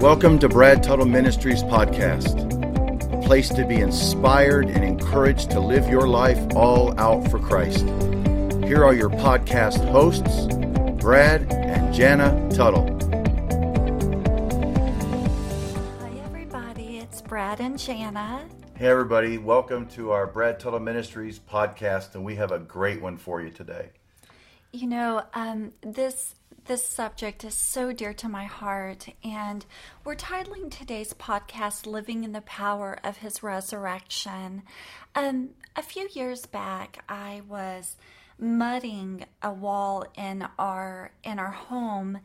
Welcome to Brad Tuttle Ministries podcast, a place to be inspired and encouraged to live your life all out for Christ. Here are your podcast hosts, Brad and Jana Tuttle. Hi, everybody. It's Brad and Jana. Hey, everybody. Welcome to our Brad Tuttle Ministries podcast, and we have a great one for you today. You know, um, this this subject is so dear to my heart, and we're titling today's podcast "Living in the Power of His Resurrection." Um, a few years back, I was mudding a wall in our in our home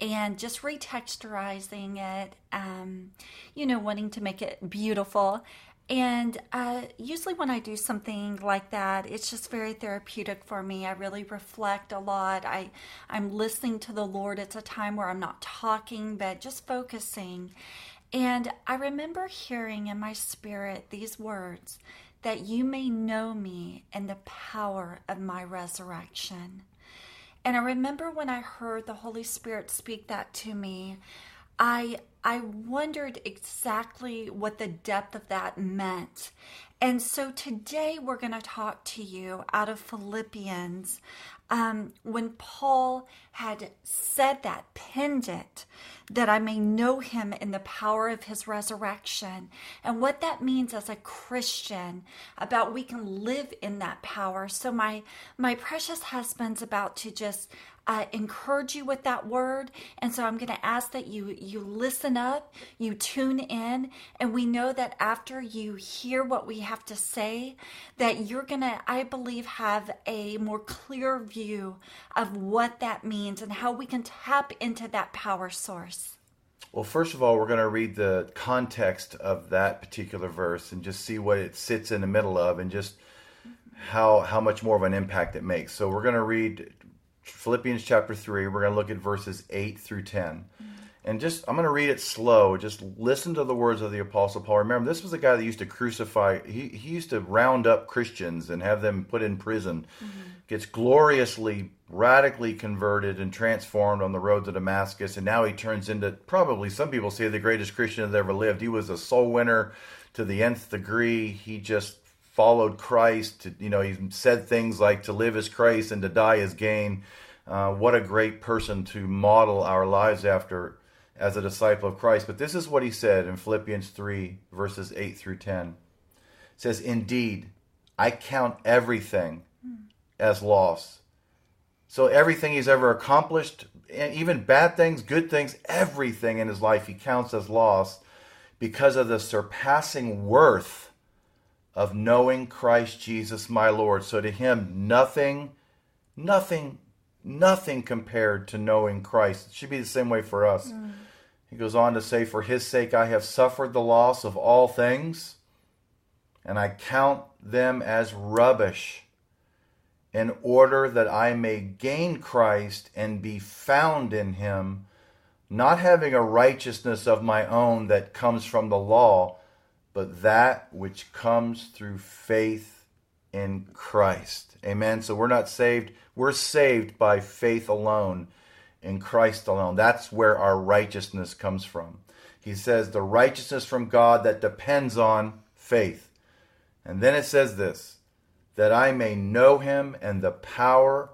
and just retexturizing it um, you know wanting to make it beautiful and uh, usually, when I do something like that, it's just very therapeutic for me. I really reflect a lot. I, I'm listening to the Lord. It's a time where I'm not talking, but just focusing. And I remember hearing in my spirit these words that you may know me in the power of my resurrection. And I remember when I heard the Holy Spirit speak that to me, I I wondered exactly what the depth of that meant. And so today we're going to talk to you out of Philippians. Um, when Paul had said that, penned it, that I may know him in the power of his resurrection, and what that means as a Christian, about we can live in that power. So my my precious husband's about to just uh, encourage you with that word. And so I'm going to ask that you you listen up, you tune in, and we know that after you hear what we have to say, that you're going to, I believe, have a more clear view of what that means and how we can tap into that power source. Well, first of all, we're going to read the context of that particular verse and just see what it sits in the middle of and just how how much more of an impact it makes. So we're going to read Philippians chapter 3. We're going to look at verses 8 through 10. Mm-hmm. And just, I'm going to read it slow. Just listen to the words of the Apostle Paul. Remember, this was a guy that used to crucify, he, he used to round up Christians and have them put in prison. Mm-hmm. Gets gloriously, radically converted and transformed on the road to Damascus. And now he turns into probably, some people say, the greatest Christian that ever lived. He was a soul winner to the nth degree. He just followed Christ. To, you know, he said things like to live as Christ and to die as gain. Uh, what a great person to model our lives after as a disciple of Christ. But this is what he said in Philippians 3, verses 8 through 10. It says, Indeed, I count everything as loss. So everything he's ever accomplished, and even bad things, good things, everything in his life he counts as loss because of the surpassing worth of knowing Christ Jesus my Lord. So to him, nothing, nothing nothing compared to knowing Christ. It should be the same way for us. Mm. He goes on to say, For his sake I have suffered the loss of all things, and I count them as rubbish, in order that I may gain Christ and be found in him, not having a righteousness of my own that comes from the law, but that which comes through faith in Christ. Amen. So we're not saved we're saved by faith alone in Christ alone. That's where our righteousness comes from. He says the righteousness from God that depends on faith. And then it says this that I may know him and the power.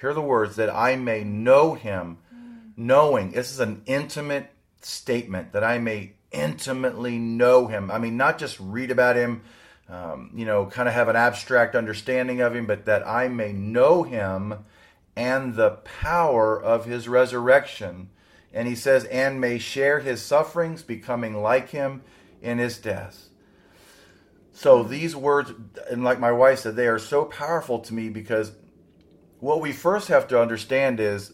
Hear the words that I may know him. Mm. Knowing. This is an intimate statement that I may intimately know him. I mean, not just read about him um, you know, kind of have an abstract understanding of him, but that I may know him and the power of his resurrection. And he says, and may share his sufferings, becoming like him in his death. So these words, and like my wife said, they are so powerful to me because what we first have to understand is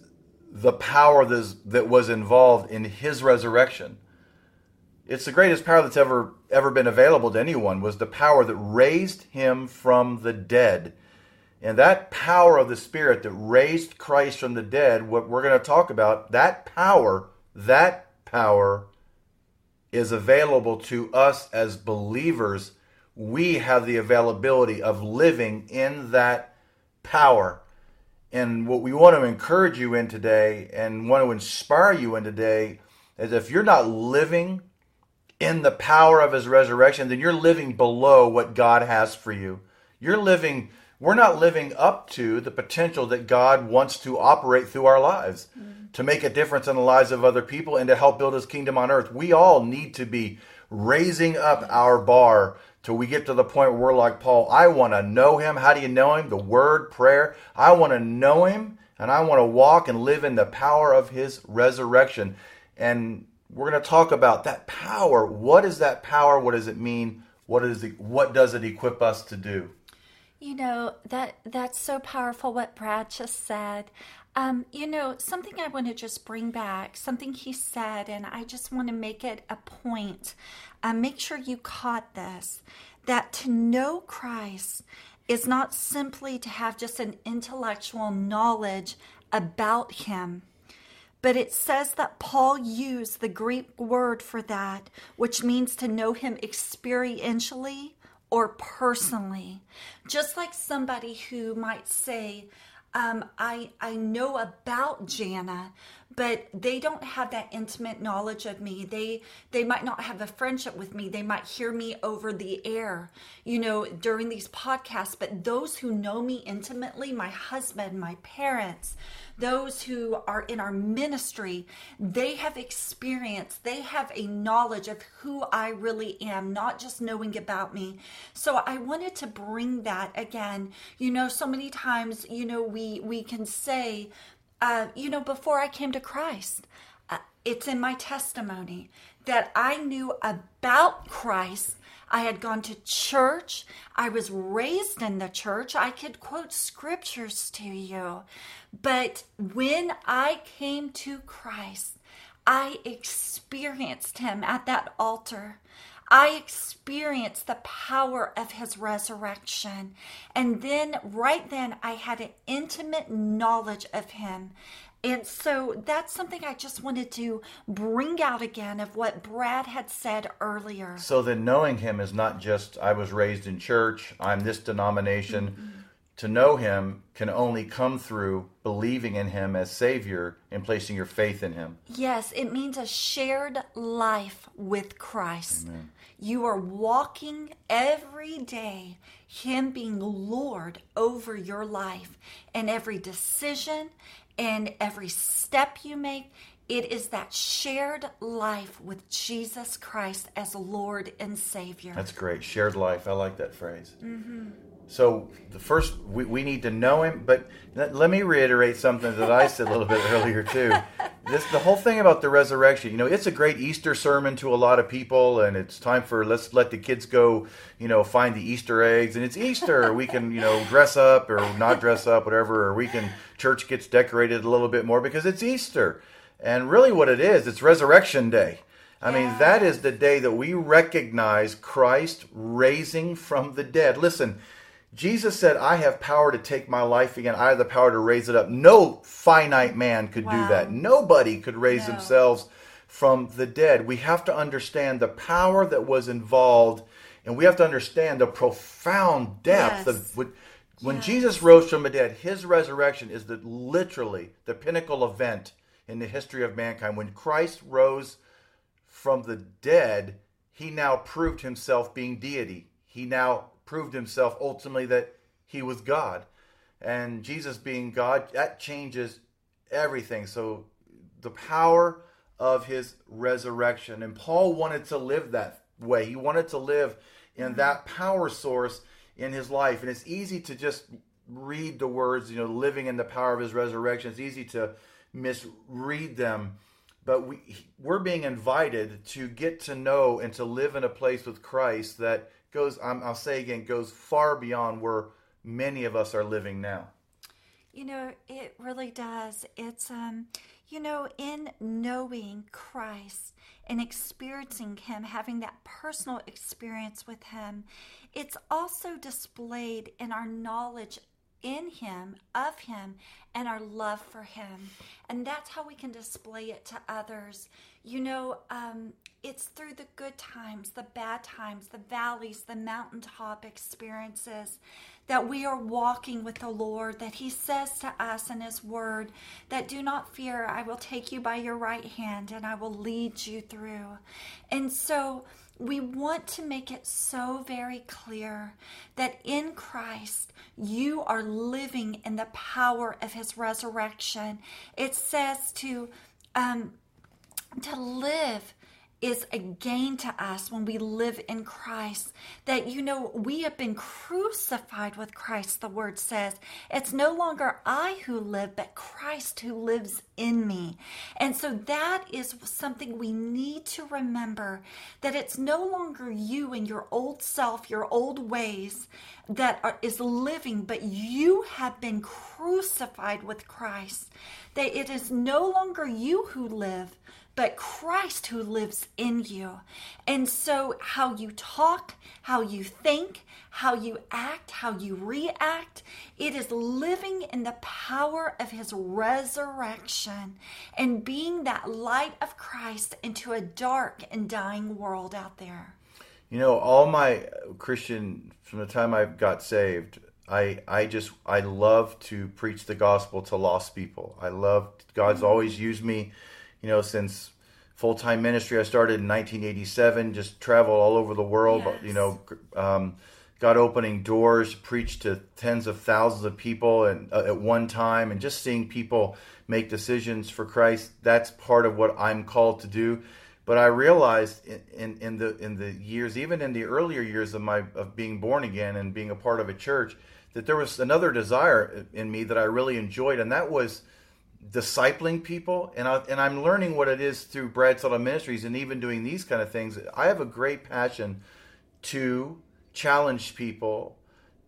the power that was involved in his resurrection. It's the greatest power that's ever ever been available to anyone was the power that raised him from the dead. And that power of the Spirit that raised Christ from the dead, what we're going to talk about, that power, that power is available to us as believers. We have the availability of living in that power. And what we want to encourage you in today and want to inspire you in today is if you're not living in the power of his resurrection, then you're living below what God has for you. You're living, we're not living up to the potential that God wants to operate through our lives mm-hmm. to make a difference in the lives of other people and to help build his kingdom on earth. We all need to be raising up our bar till we get to the point where we're like Paul, I want to know him. How do you know him? The word, prayer. I want to know him and I want to walk and live in the power of his resurrection. And we're going to talk about that power. What is that power? What does it mean? What is the, what does it equip us to do? You know that that's so powerful. What Brad just said. Um, you know something I want to just bring back. Something he said, and I just want to make it a point. Uh, make sure you caught this. That to know Christ is not simply to have just an intellectual knowledge about Him but it says that Paul used the Greek word for that, which means to know him experientially or personally. Just like somebody who might say, um, I, I know about Jana, but they don't have that intimate knowledge of me. They they might not have a friendship with me. They might hear me over the air, you know, during these podcasts. But those who know me intimately, my husband, my parents, those who are in our ministry, they have experience, they have a knowledge of who I really am, not just knowing about me. So I wanted to bring that again. You know, so many times, you know, we we can say, uh, you know, before I came to Christ, uh, it's in my testimony that I knew about Christ I had gone to church. I was raised in the church. I could quote scriptures to you. But when I came to Christ, I experienced him at that altar. I experienced the power of his resurrection. And then, right then, I had an intimate knowledge of him. And so that's something I just wanted to bring out again of what Brad had said earlier. So then knowing him is not just I was raised in church, I'm this denomination. Mm-hmm. To know him can only come through believing in him as Savior and placing your faith in him. Yes, it means a shared life with Christ. Amen. You are walking every day, Him being Lord over your life and every decision and every step you make, it is that shared life with Jesus Christ as Lord and Savior. That's great. Shared life. I like that phrase. Mm-hmm. So the first, we, we need to know Him. But let me reiterate something that I said a little bit earlier too. This the whole thing about the resurrection. You know, it's a great Easter sermon to a lot of people, and it's time for let's let the kids go. You know, find the Easter eggs, and it's Easter. we can you know dress up or not dress up, whatever, or we can church gets decorated a little bit more because it's Easter. And really, what it is, it's Resurrection Day. I mean, that is the day that we recognize Christ raising from the dead. Listen, Jesus said, I have power to take my life again. I have the power to raise it up. No finite man could wow. do that. Nobody could raise no. themselves from the dead. We have to understand the power that was involved, and we have to understand the profound depth yes. of what. When yes. Jesus rose from the dead, his resurrection is the, literally the pinnacle event in the history of mankind. When Christ rose from the dead, he now proved himself being deity. He now proved himself ultimately that he was God. And Jesus being God, that changes everything. So the power of his resurrection. And Paul wanted to live that way. He wanted to live in mm-hmm. that power source in his life. And it's easy to just read the words, you know, living in the power of his resurrection. It's easy to misread them. But we, we're being invited to get to know and to live in a place with Christ that goes, I'll say again, goes far beyond where many of us are living now. You know, it really does. It's, um, you know, in knowing Christ and experiencing Him, having that personal experience with Him, it's also displayed in our knowledge in Him, of Him, and our love for Him. And that's how we can display it to others. You know, um, it's through the good times, the bad times, the valleys, the mountaintop experiences that we are walking with the Lord, that He says to us in His Word that do not fear, I will take you by your right hand and I will lead you through. And so, we want to make it so very clear that in Christ you are living in the power of his resurrection. It says to um, to live is a gain to us when we live in Christ. That, you know, we have been crucified with Christ, the word says. It's no longer I who live, but Christ who lives in me. And so that is something we need to remember that it's no longer you and your old self, your old ways that are, is living, but you have been crucified with Christ. That it is no longer you who live but Christ who lives in you. And so, how you talk, how you think, how you act, how you react, it is living in the power of his resurrection and being that light of Christ into a dark and dying world out there. You know, all my Christian, from the time I got saved, I, I just I love to preach the gospel to lost people. I love God's mm-hmm. always used me you know, since full time ministry I started in 1987, just travel all over the world, yes. you know, um, got opening doors, preached to tens of thousands of people and, uh, at one time, and just seeing people make decisions for Christ. That's part of what I'm called to do. But I realized in, in, in the in the years, even in the earlier years of my of being born again and being a part of a church, that there was another desire in me that I really enjoyed, and that was discipling people and I, and I'm learning what it is through Brad Tuttle Ministries and even doing these kind of things. I have a great passion to challenge people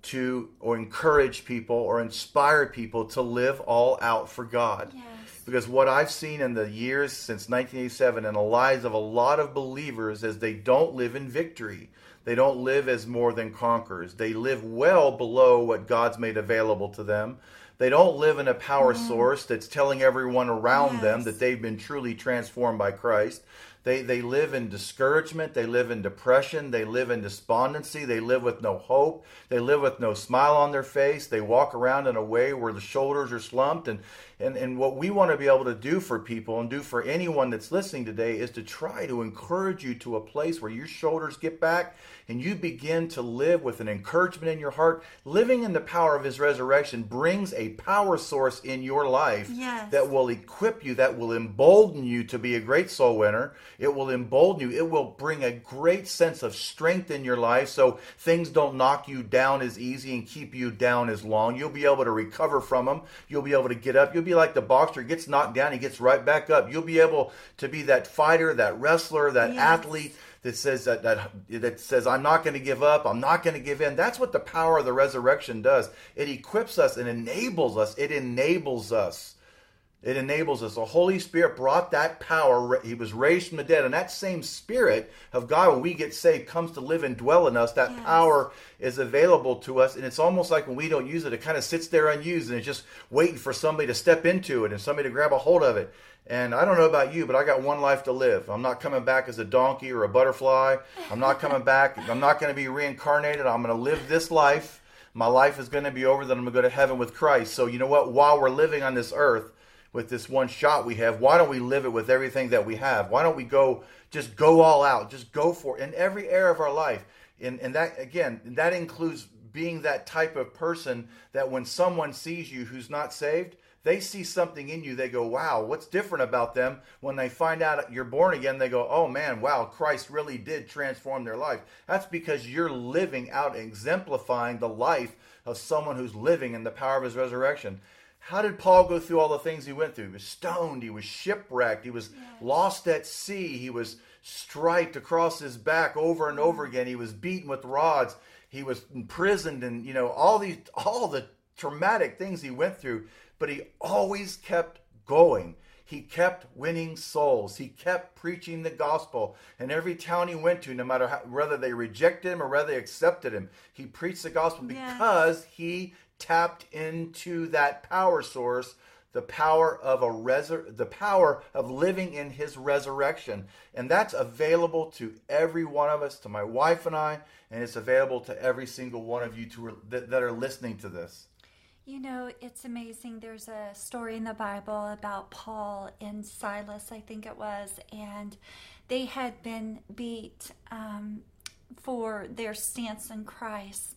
to or encourage people or inspire people to live all out for God. Yes. Because what I've seen in the years since 1987 in the lives of a lot of believers is they don't live in victory. They don't live as more than conquerors. They live well below what God's made available to them. They don't live in a power mm. source that's telling everyone around yes. them that they've been truly transformed by Christ. They, they live in discouragement. They live in depression. They live in despondency. They live with no hope. They live with no smile on their face. They walk around in a way where the shoulders are slumped. And, and, and what we want to be able to do for people and do for anyone that's listening today is to try to encourage you to a place where your shoulders get back and you begin to live with an encouragement in your heart. Living in the power of his resurrection brings a power source in your life yes. that will equip you, that will embolden you to be a great soul winner. It will embolden you. It will bring a great sense of strength in your life so things don't knock you down as easy and keep you down as long. You'll be able to recover from them. You'll be able to get up. You'll be like the boxer, gets knocked down, he gets right back up. You'll be able to be that fighter, that wrestler, that yes. athlete that says that, that that says I'm not going to give up, I'm not going to give in. That's what the power of the resurrection does. It equips us and enables us. It enables us. It enables us. The Holy Spirit brought that power. He was raised from the dead. And that same Spirit of God, when we get saved, comes to live and dwell in us. That yes. power is available to us. And it's almost like when we don't use it, it kind of sits there unused and it's just waiting for somebody to step into it and somebody to grab a hold of it. And I don't know about you, but I got one life to live. I'm not coming back as a donkey or a butterfly. I'm not coming back. I'm not going to be reincarnated. I'm going to live this life. My life is going to be over, then I'm going to go to heaven with Christ. So, you know what? While we're living on this earth with this one shot we have, why don't we live it with everything that we have? Why don't we go, just go all out, just go for it in every area of our life? And, and that, again, that includes being that type of person that when someone sees you who's not saved, they see something in you. They go, wow, what's different about them? When they find out you're born again, they go, oh man, wow, Christ really did transform their life. That's because you're living out, exemplifying the life of someone who's living in the power of his resurrection. How did Paul go through all the things he went through? He was stoned, he was shipwrecked, he was yes. lost at sea, he was striped across his back over and over mm. again, he was beaten with rods, he was imprisoned, and you know, all these all the traumatic things he went through but he always kept going. He kept winning souls. He kept preaching the gospel. And every town he went to, no matter how, whether they rejected him or whether they accepted him, he preached the gospel because he tapped into that power source the power of a resur- the power of living in his resurrection. And that's available to every one of us to my wife and I and it's available to every single one of you to, that, that are listening to this. You know, it's amazing. There's a story in the Bible about Paul and Silas, I think it was, and they had been beat um, for their stance in Christ,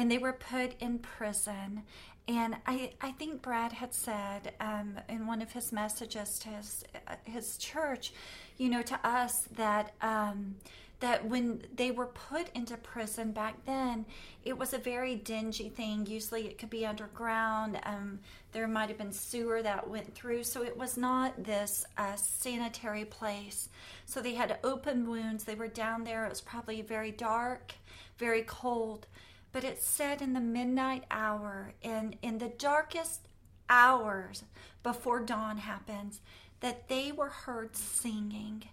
and they were put in prison. And I, I think Brad had said um, in one of his messages to his, uh, his church, you know, to us that. Um, that when they were put into prison back then, it was a very dingy thing. Usually it could be underground. Um, there might have been sewer that went through. So it was not this uh, sanitary place. So they had open wounds. They were down there. It was probably very dark, very cold. But it said in the midnight hour, and in the darkest hours before dawn happens, that they were heard singing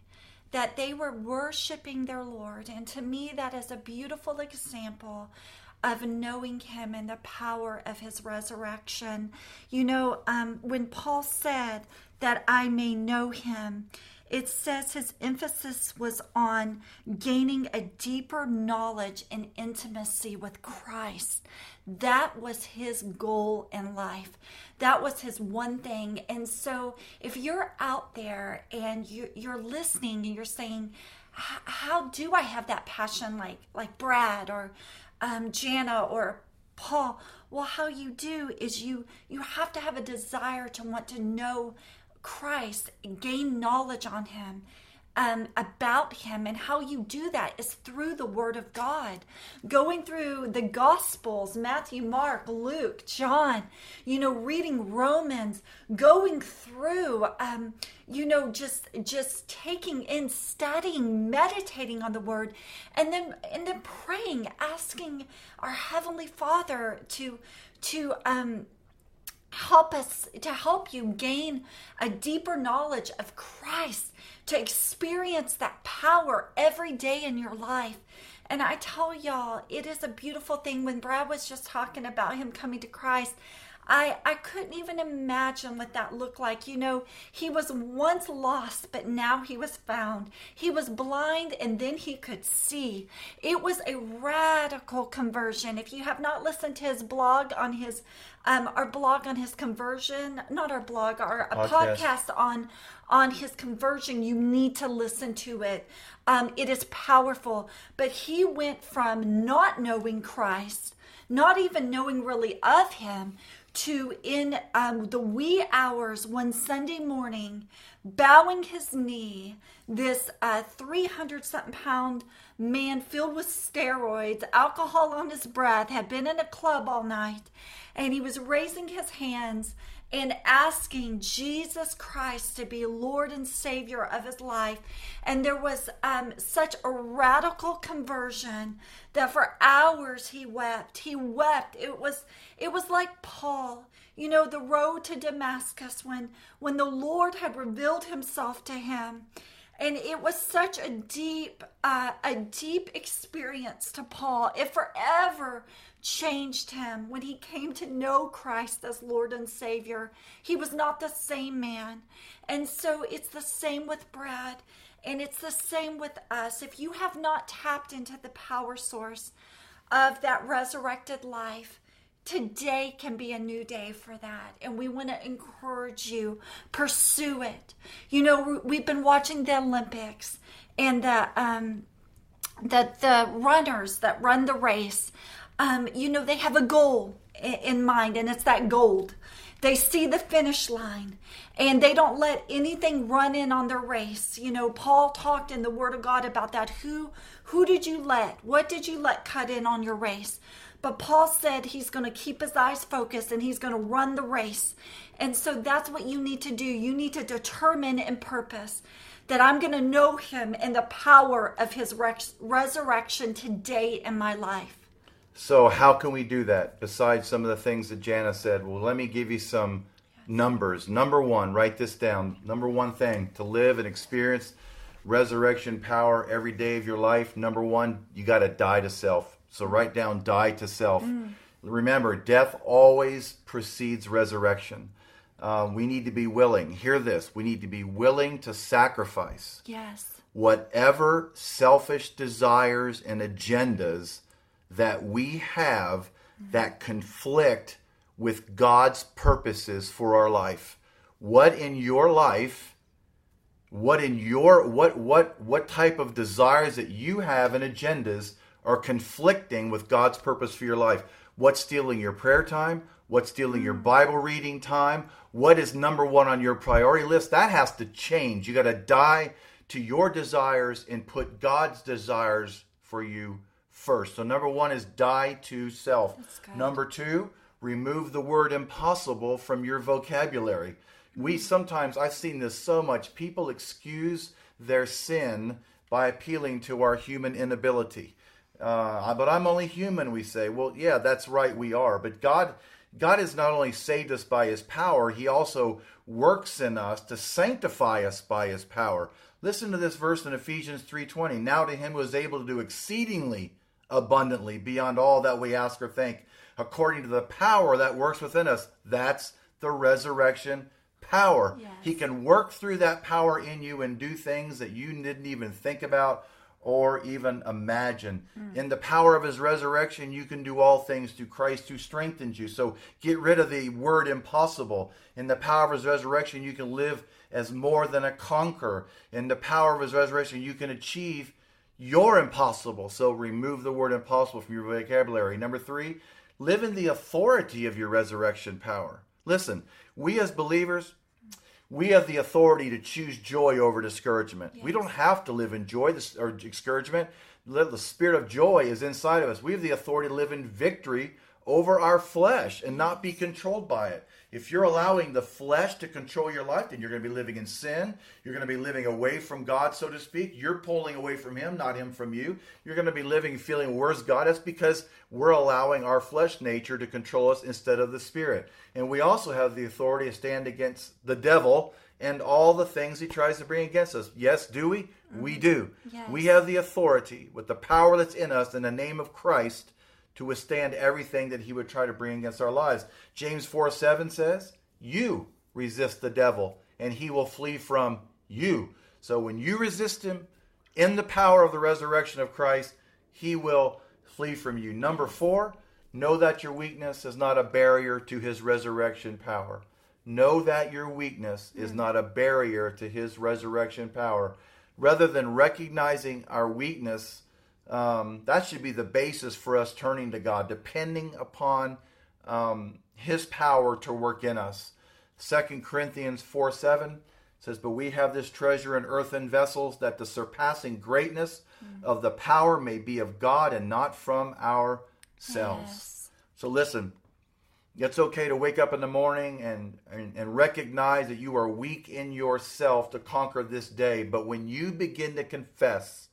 that they were worshiping their Lord. And to me, that is a beautiful example of knowing him and the power of his resurrection. You know, um, when Paul said that I may know him, it says his emphasis was on gaining a deeper knowledge and intimacy with Christ. That was his goal in life. That was his one thing. And so if you're out there and you, are listening and you're saying, how do I have that passion like like Brad or um, Jana or Paul? Well, how you do is you you have to have a desire to want to know Christ, gain knowledge on Him. Um, about him and how you do that is through the word of god going through the gospels matthew mark luke john you know reading romans going through um, you know just just taking in studying meditating on the word and then and then praying asking our heavenly father to to um help us to help you gain a deeper knowledge of Christ, to experience that power every day in your life. And I tell y'all, it is a beautiful thing when Brad was just talking about him coming to Christ. I, I couldn't even imagine what that looked like. You know, he was once lost, but now he was found. He was blind and then he could see. It was a radical conversion. If you have not listened to his blog on his um, our blog on his conversion, not our blog, our podcast, podcast on on his conversion, you need to listen to it. Um, it is powerful. But he went from not knowing Christ, not even knowing really of him, to in um, the wee hours one Sunday morning, bowing his knee, this uh, 300 something pound man filled with steroids, alcohol on his breath, had been in a club all night, and he was raising his hands and asking Jesus Christ to be Lord and Savior of his life. And there was um, such a radical conversion that for hours he wept. He wept. It was it was like Paul, you know, the road to Damascus when when the Lord had revealed himself to him. And it was such a deep, uh, a deep experience to Paul. It forever changed him when he came to know Christ as Lord and Savior. He was not the same man. And so it's the same with Brad, and it's the same with us. If you have not tapped into the power source of that resurrected life, today can be a new day for that and we want to encourage you pursue it you know we've been watching the olympics and the um the the runners that run the race um, you know, they have a goal in mind, and it's that gold. They see the finish line and they don't let anything run in on their race. You know, Paul talked in the Word of God about that. Who who did you let? What did you let cut in on your race? But Paul said he's going to keep his eyes focused and he's going to run the race. And so that's what you need to do. You need to determine and purpose that I'm going to know him and the power of his res- resurrection today in my life. So, how can we do that besides some of the things that Jana said? Well, let me give you some numbers. Number one, write this down. Number one thing to live and experience resurrection power every day of your life. Number one, you got to die to self. So, write down die to self. Mm. Remember, death always precedes resurrection. Uh, we need to be willing. Hear this. We need to be willing to sacrifice. Yes. Whatever selfish desires and agendas that we have that conflict with God's purposes for our life. What in your life, what in your what what what type of desires that you have and agendas are conflicting with God's purpose for your life? What's stealing your prayer time? What's stealing your mm. Bible reading time? What is number 1 on your priority list? That has to change. You got to die to your desires and put God's desires for you first. So number 1 is die to self. Number 2, remove the word impossible from your vocabulary. We mm. sometimes, I've seen this so much, people excuse their sin by appealing to our human inability. Uh, but I'm only human, we say. Well, yeah, that's right, we are. But God, God has not only saved us by His power, He also works in us to sanctify us by His power. Listen to this verse in Ephesians 3:20. Now to Him who is able to do exceedingly abundantly beyond all that we ask or think, according to the power that works within us. That's the resurrection power. Yes. He can work through that power in you and do things that you didn't even think about or even imagine. In the power of his resurrection, you can do all things through Christ who strengthens you. So get rid of the word impossible. In the power of his resurrection, you can live as more than a conqueror. In the power of his resurrection, you can achieve your impossible. So remove the word impossible from your vocabulary. Number three, live in the authority of your resurrection power. Listen, we as believers, we have the authority to choose joy over discouragement. We don't have to live in joy or discouragement. The spirit of joy is inside of us. We have the authority to live in victory over our flesh and not be controlled by it. If you're allowing the flesh to control your life, then you're going to be living in sin. You're going to be living away from God, so to speak. You're pulling away from Him, not Him from you. You're going to be living feeling, worse God? That's because we're allowing our flesh nature to control us instead of the Spirit. And we also have the authority to stand against the devil and all the things he tries to bring against us. Yes, do we? We mm. do. Yes. We have the authority with the power that's in us in the name of Christ to withstand everything that he would try to bring against our lives. James 4 7 says, You resist the devil, and he will flee from you. So when you resist him in the power of the resurrection of Christ, he will flee from you. Number four, know that your weakness is not a barrier to his resurrection power. Know that your weakness is hmm. not a barrier to his resurrection power. Rather than recognizing our weakness, um, that should be the basis for us turning to God, depending upon um, His power to work in us. Second Corinthians 4 7 says, But we have this treasure in earthen vessels, that the surpassing greatness of the power may be of God and not from ourselves. Yes. So listen, it's okay to wake up in the morning and, and, and recognize that you are weak in yourself to conquer this day. But when you begin to confess,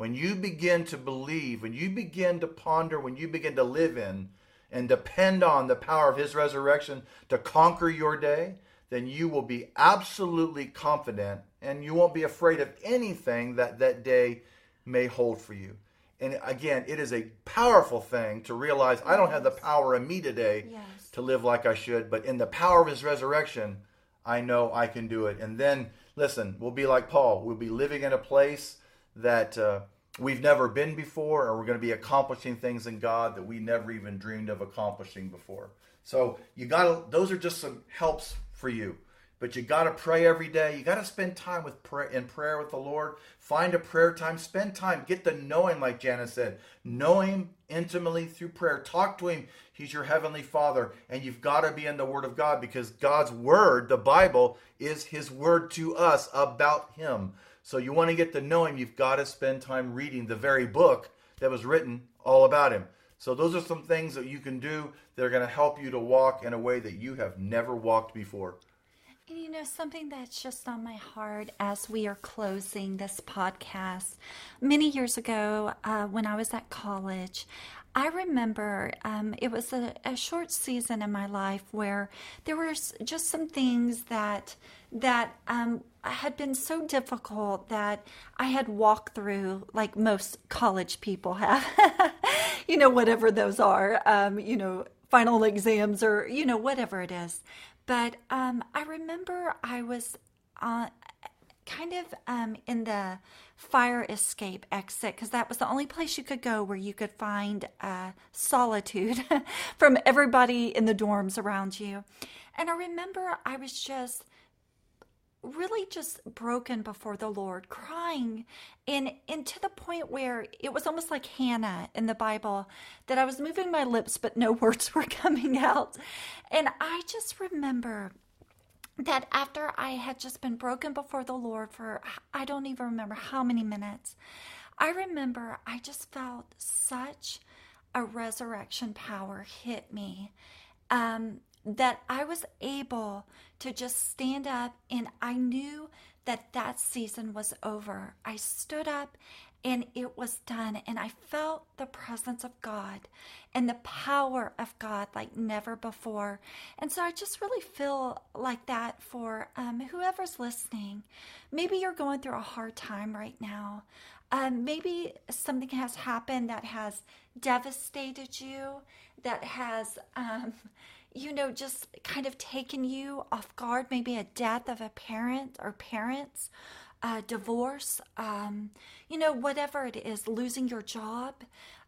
when you begin to believe, when you begin to ponder, when you begin to live in and depend on the power of His resurrection to conquer your day, then you will be absolutely confident and you won't be afraid of anything that that day may hold for you. And again, it is a powerful thing to realize I don't have the power in me today Yes. to live like I should, but in the power of his resurrection, I know I can do it. And then, listen, we'll be like Paul. We'll be living in a place that uh, we've never been before, or we're going to be accomplishing things in God that we never even dreamed of accomplishing before. So, you got to, those are just some helps for you. But you got to pray every day. You got to spend time with prayer in prayer with the Lord. Find a prayer time. Spend time. Get to know Him, like Jana said. Know Him intimately through prayer. Talk to Him. He's your heavenly Father, and you've got to be in the Word of God because God's Word, the Bible, is His Word to us about Him. So you want to get to know Him. You've got to spend time reading the very book that was written all about Him. So those are some things that you can do that are going to help you to walk in a way that you have never walked before. And you know, something that's just on my heart as we are closing this podcast. Many years ago, uh, when I was at college, I remember um, it was a, a short season in my life where there were just some things that that um, had been so difficult that I had walked through, like most college people have. you know, whatever those are, um, you know, final exams or, you know, whatever it is. But um, I remember I was uh, kind of um, in the fire escape exit because that was the only place you could go where you could find uh, solitude from everybody in the dorms around you. And I remember I was just really just broken before the Lord, crying, and and to the point where it was almost like Hannah in the Bible, that I was moving my lips but no words were coming out. And I just remember that after I had just been broken before the Lord for I don't even remember how many minutes, I remember I just felt such a resurrection power hit me. Um, that I was able to just stand up and I knew that that season was over. I stood up and it was done and I felt the presence of God and the power of God like never before. And so I just really feel like that for um, whoever's listening. Maybe you're going through a hard time right now. Um, maybe something has happened that has devastated you, that has um, you know, just kind of taken you off guard, maybe a death of a parent or parents, a divorce, um, you know, whatever it is, losing your job,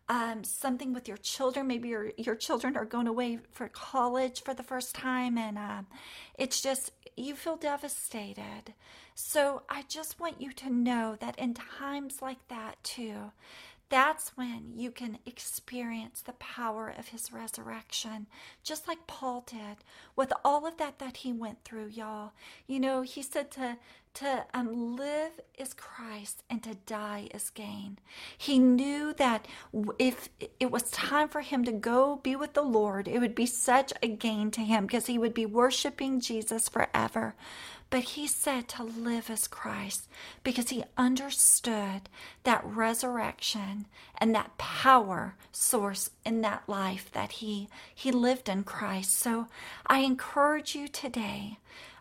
um, something with your children. Maybe your, your children are going away for college for the first time, and um, it's just, you feel devastated. So I just want you to know that in times like that, too, that's when you can experience the power of his resurrection, just like Paul did with all of that that he went through, y'all. You know, he said to to um, live is Christ and to die is gain. He knew that if it was time for him to go be with the Lord, it would be such a gain to him because he would be worshiping Jesus forever. But he said to live as Christ because he understood that resurrection and that power source in that life that he he lived in Christ. So I encourage you today,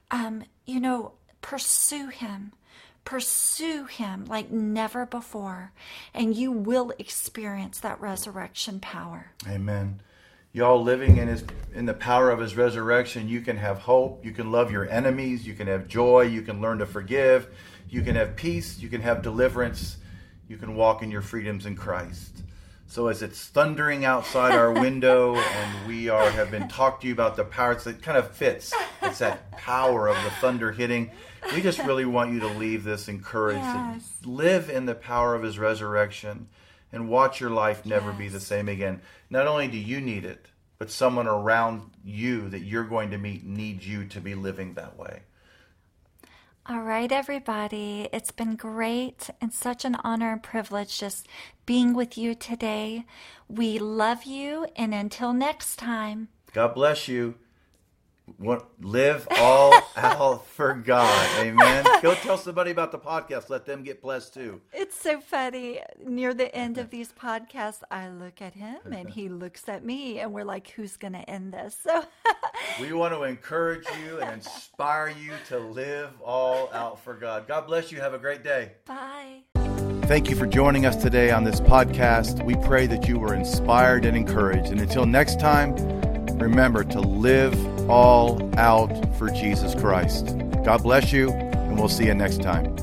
um, you know, pursue him. Pursue him like never before, and you will experience that resurrection power. Amen y'all living in his in the power of his resurrection you can have hope you can love your enemies you can have joy you can learn to forgive you can have peace you can have deliverance you can walk in your freedoms in christ. So as it's thundering outside our window and we are have been talked to you about the power it kind of fits. It's that power of the thunder hitting. We just really want you to leave this encouraged yes. live in the power of his resurrection and watch your life never yes. be the same again. Not only do you need it, but someone around you that you're going to meet needs you to be living that way. All right, everybody. It's been great and such an honor and privilege just being with you today. We love you, and until next time, God bless you live all out for God. Amen. Go tell somebody about the podcast. Let them get blessed too. It's so funny. Near the end of these podcasts, I look at him and he looks at me, and we're like, who's going to end this? So we want to encourage you and inspire you to live all out for God. God bless you. Have a great day. Bye. Thank you for joining us today on this podcast. We pray that you were inspired and encouraged. And until next time, remember to live all out for Jesus Christ. God bless you, and we'll see you next time.